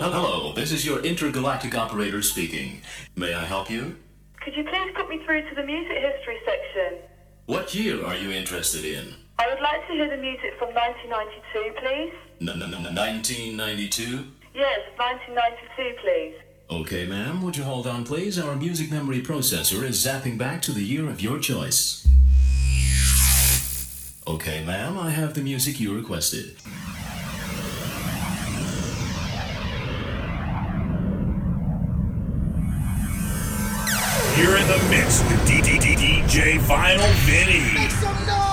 Hello, this is your intergalactic operator speaking. May I help you? Could you please put me through to the music history section? What year are you interested in? I would like to hear the music from 1992, please. N- n- n- 1992? Yes, 1992, please. Okay, ma'am, would you hold on, please? Our music memory processor is zapping back to the year of your choice. Okay, ma'am, I have the music you requested. Vinyl Vinnie.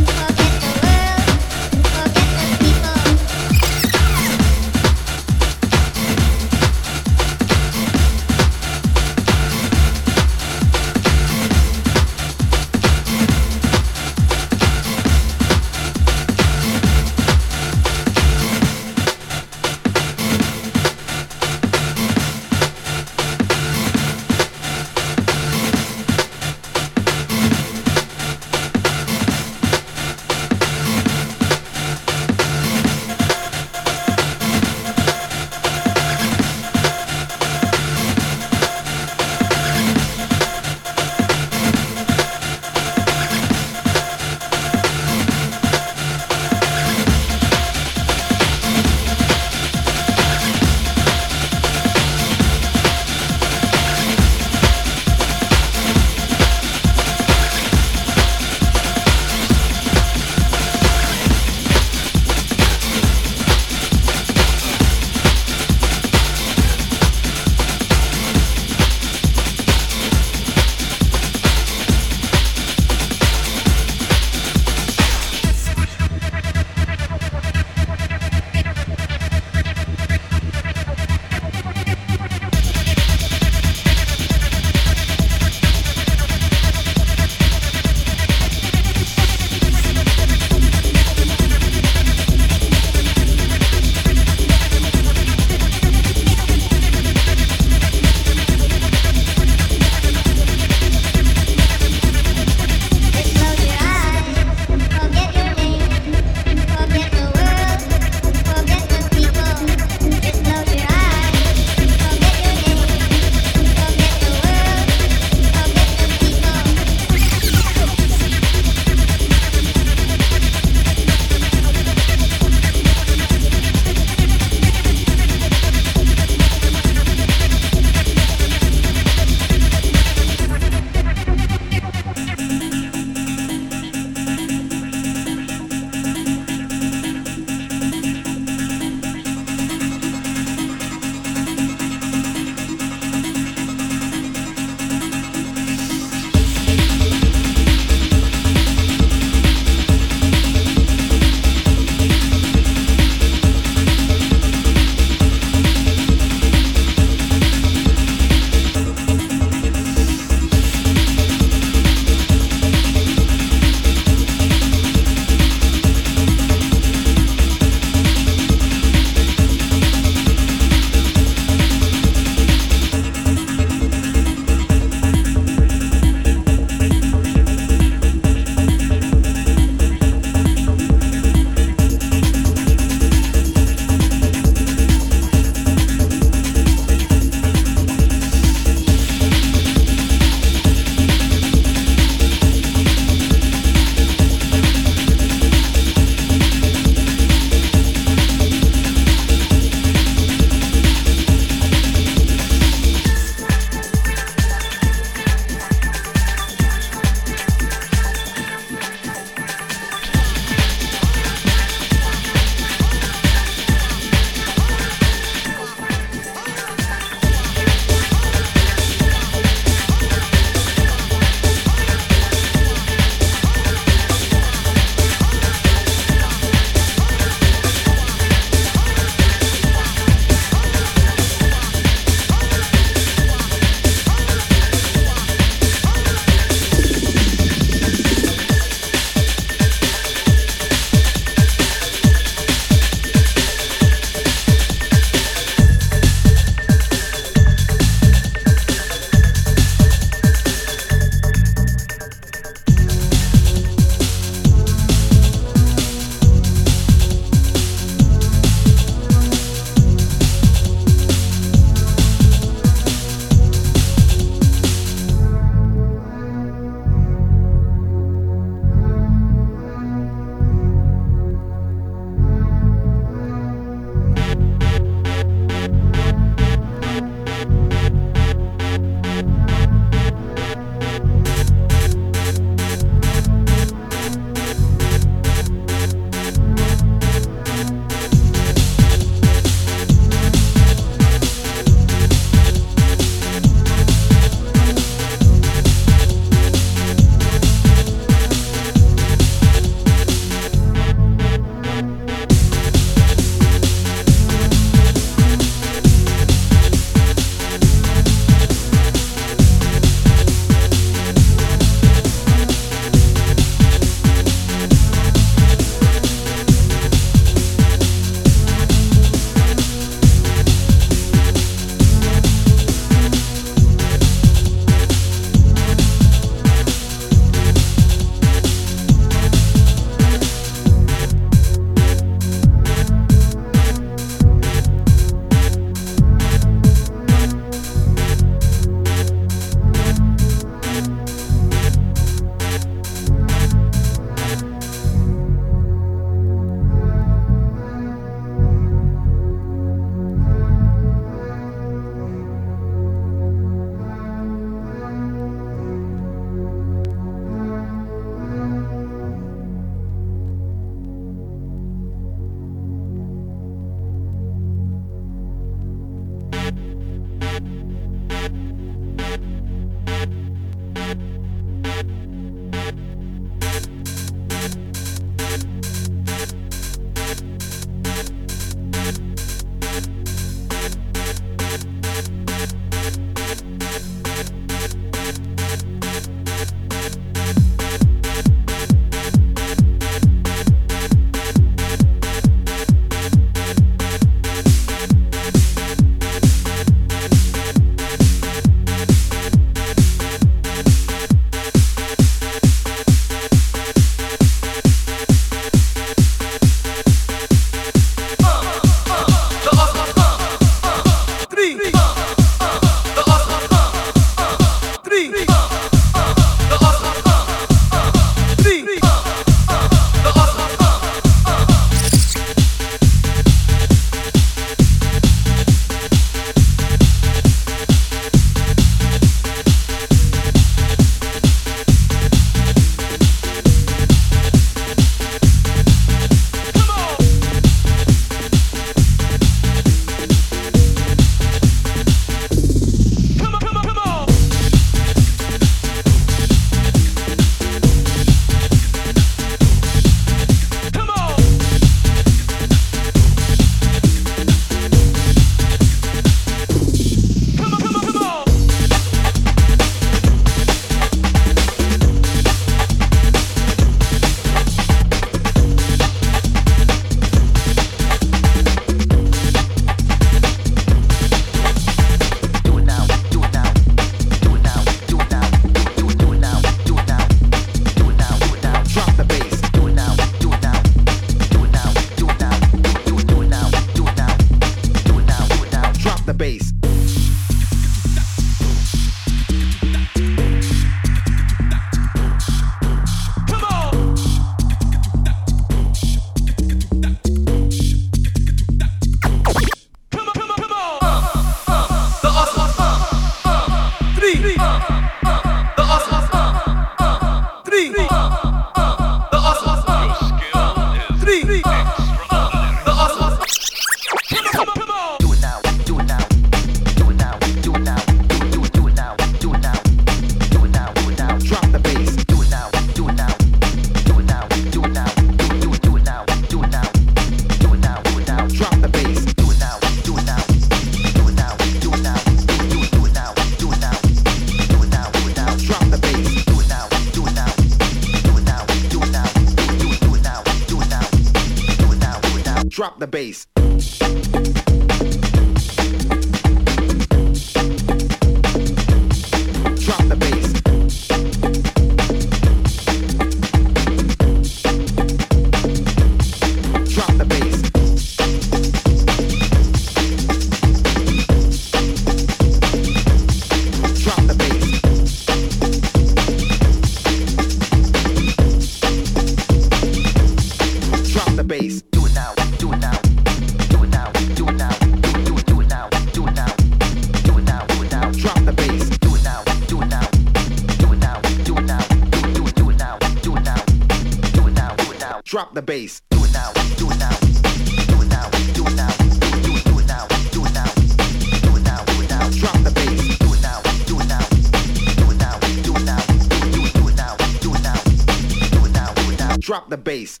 Drop the bass.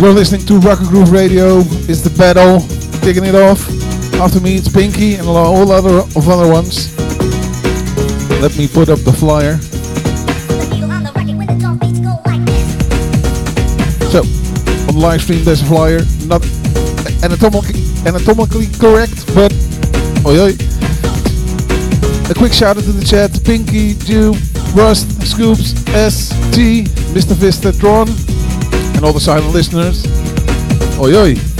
You're listening to Rokagroove Radio. It's the battle, kicking it off. After me, it's Pinky and all other of other ones. Let me put up the flyer. So, on live stream, there's a flyer, not anatomically, anatomically correct, but oi oi. A quick shout out to the chat: Pinky, Jew, Rust, Scoops, S, T, Mr. Vista, Tron, and all the silent listeners. Oi oi.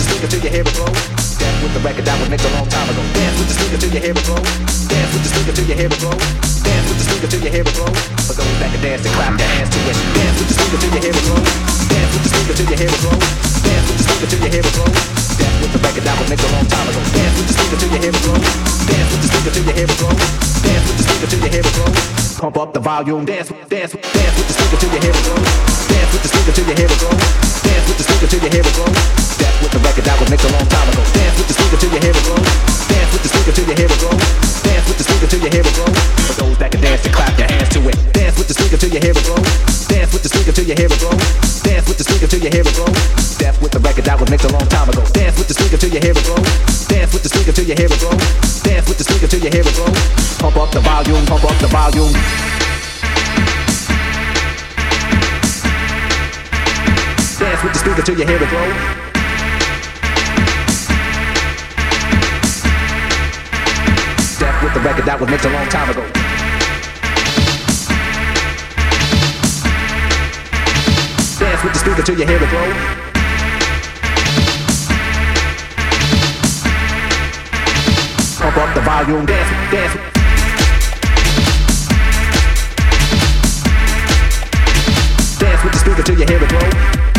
With the speaker till your hair blow. Dance with the record that was mixed a long time ago. Dance with the speaker till your hair blow. Dance with the speaker till your hair blow. Dance with the speaker till your hair blow. For those that can dance and clap their hands to it. Dance with the speaker till your hair blow. Dance with the speaker till your hair blow. Dance with the speaker till your hair blow. Dance with the record that was mixed a long time ago. Dance with the speaker till your hair blow. Dance with the speaker till your hair blow. Dance with the speaker till your hair blow. Pump up the volume. Dance, dance, dance with the speaker till your hair blow. Dance with the speaker till your hair blow. Dance with the speaker till your hair blow. Step with the record that was mixed a long time ago. Dance with the speaker till your hair blow. Dance with the speaker till your hair blow. Dance with the speaker till your hair blow. For those that dance, to clap their hands to it. Dance with the speaker till your hair will blow. Dance with the speaker till your hair will blow. Dance with the speaker till your hair will blow. Step with the record that was mixed a long time ago. Dance with the speaker till you hear it blow. Dance with the speaker till you hear it blow. Dance with the speaker till you hear it blow. Pump up the volume, pump up the volume. Dance with the speaker till you hear it blow. With the record that was mixed a long time ago. Dance with the speaker till you hear it blow. Pump up the volume, dance, dance. Dance with the speaker till you hear it blow.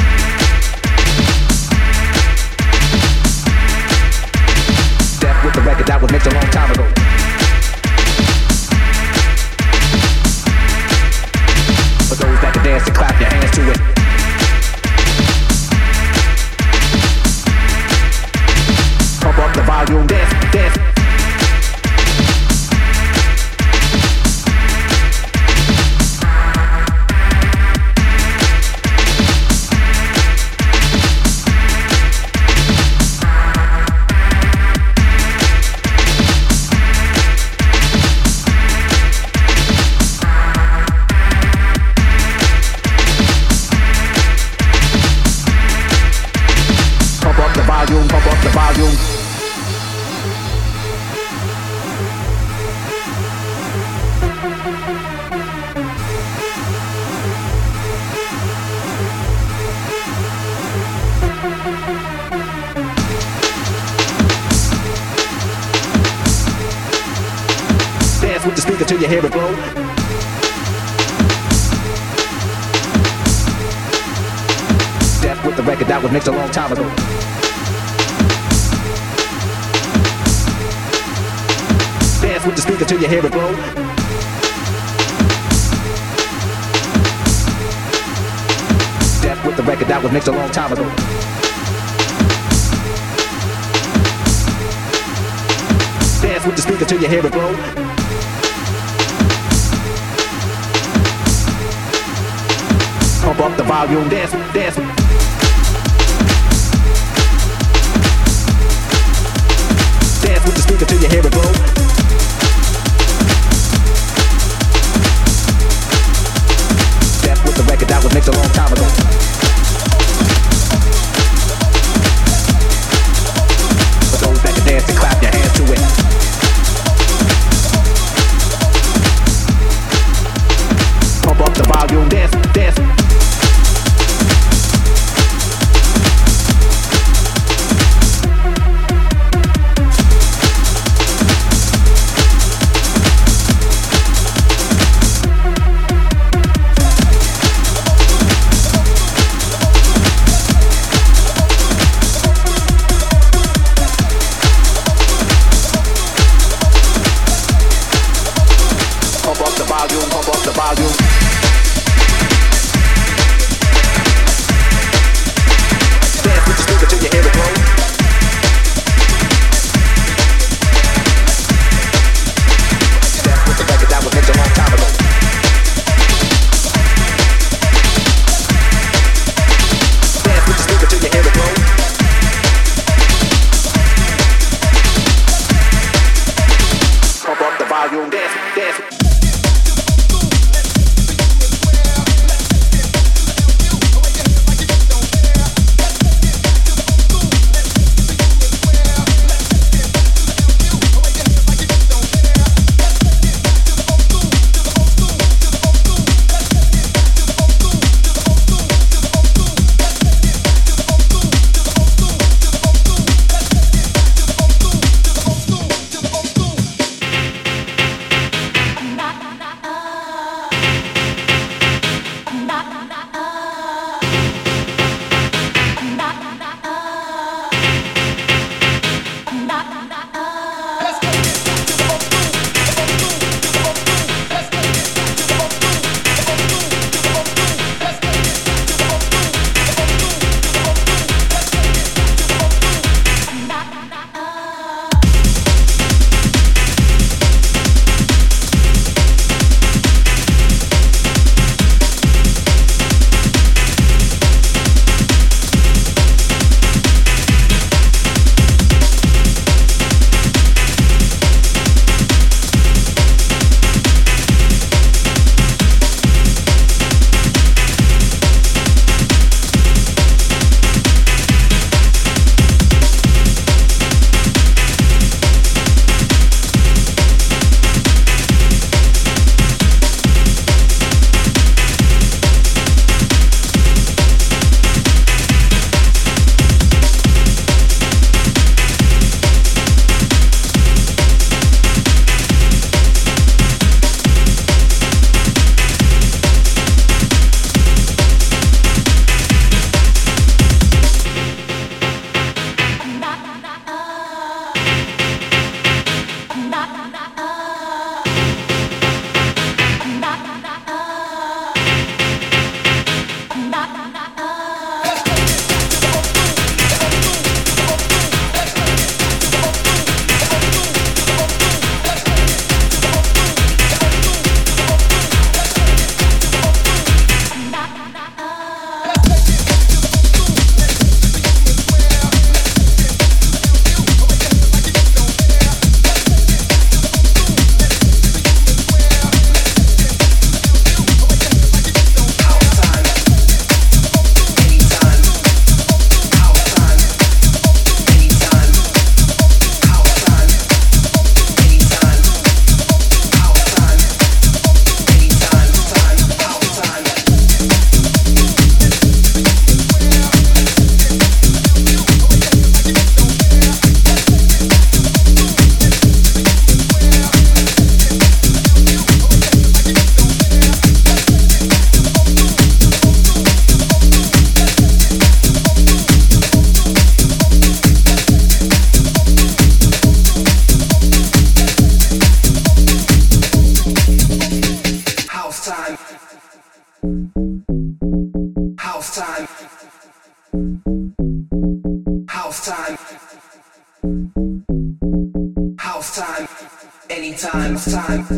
Time.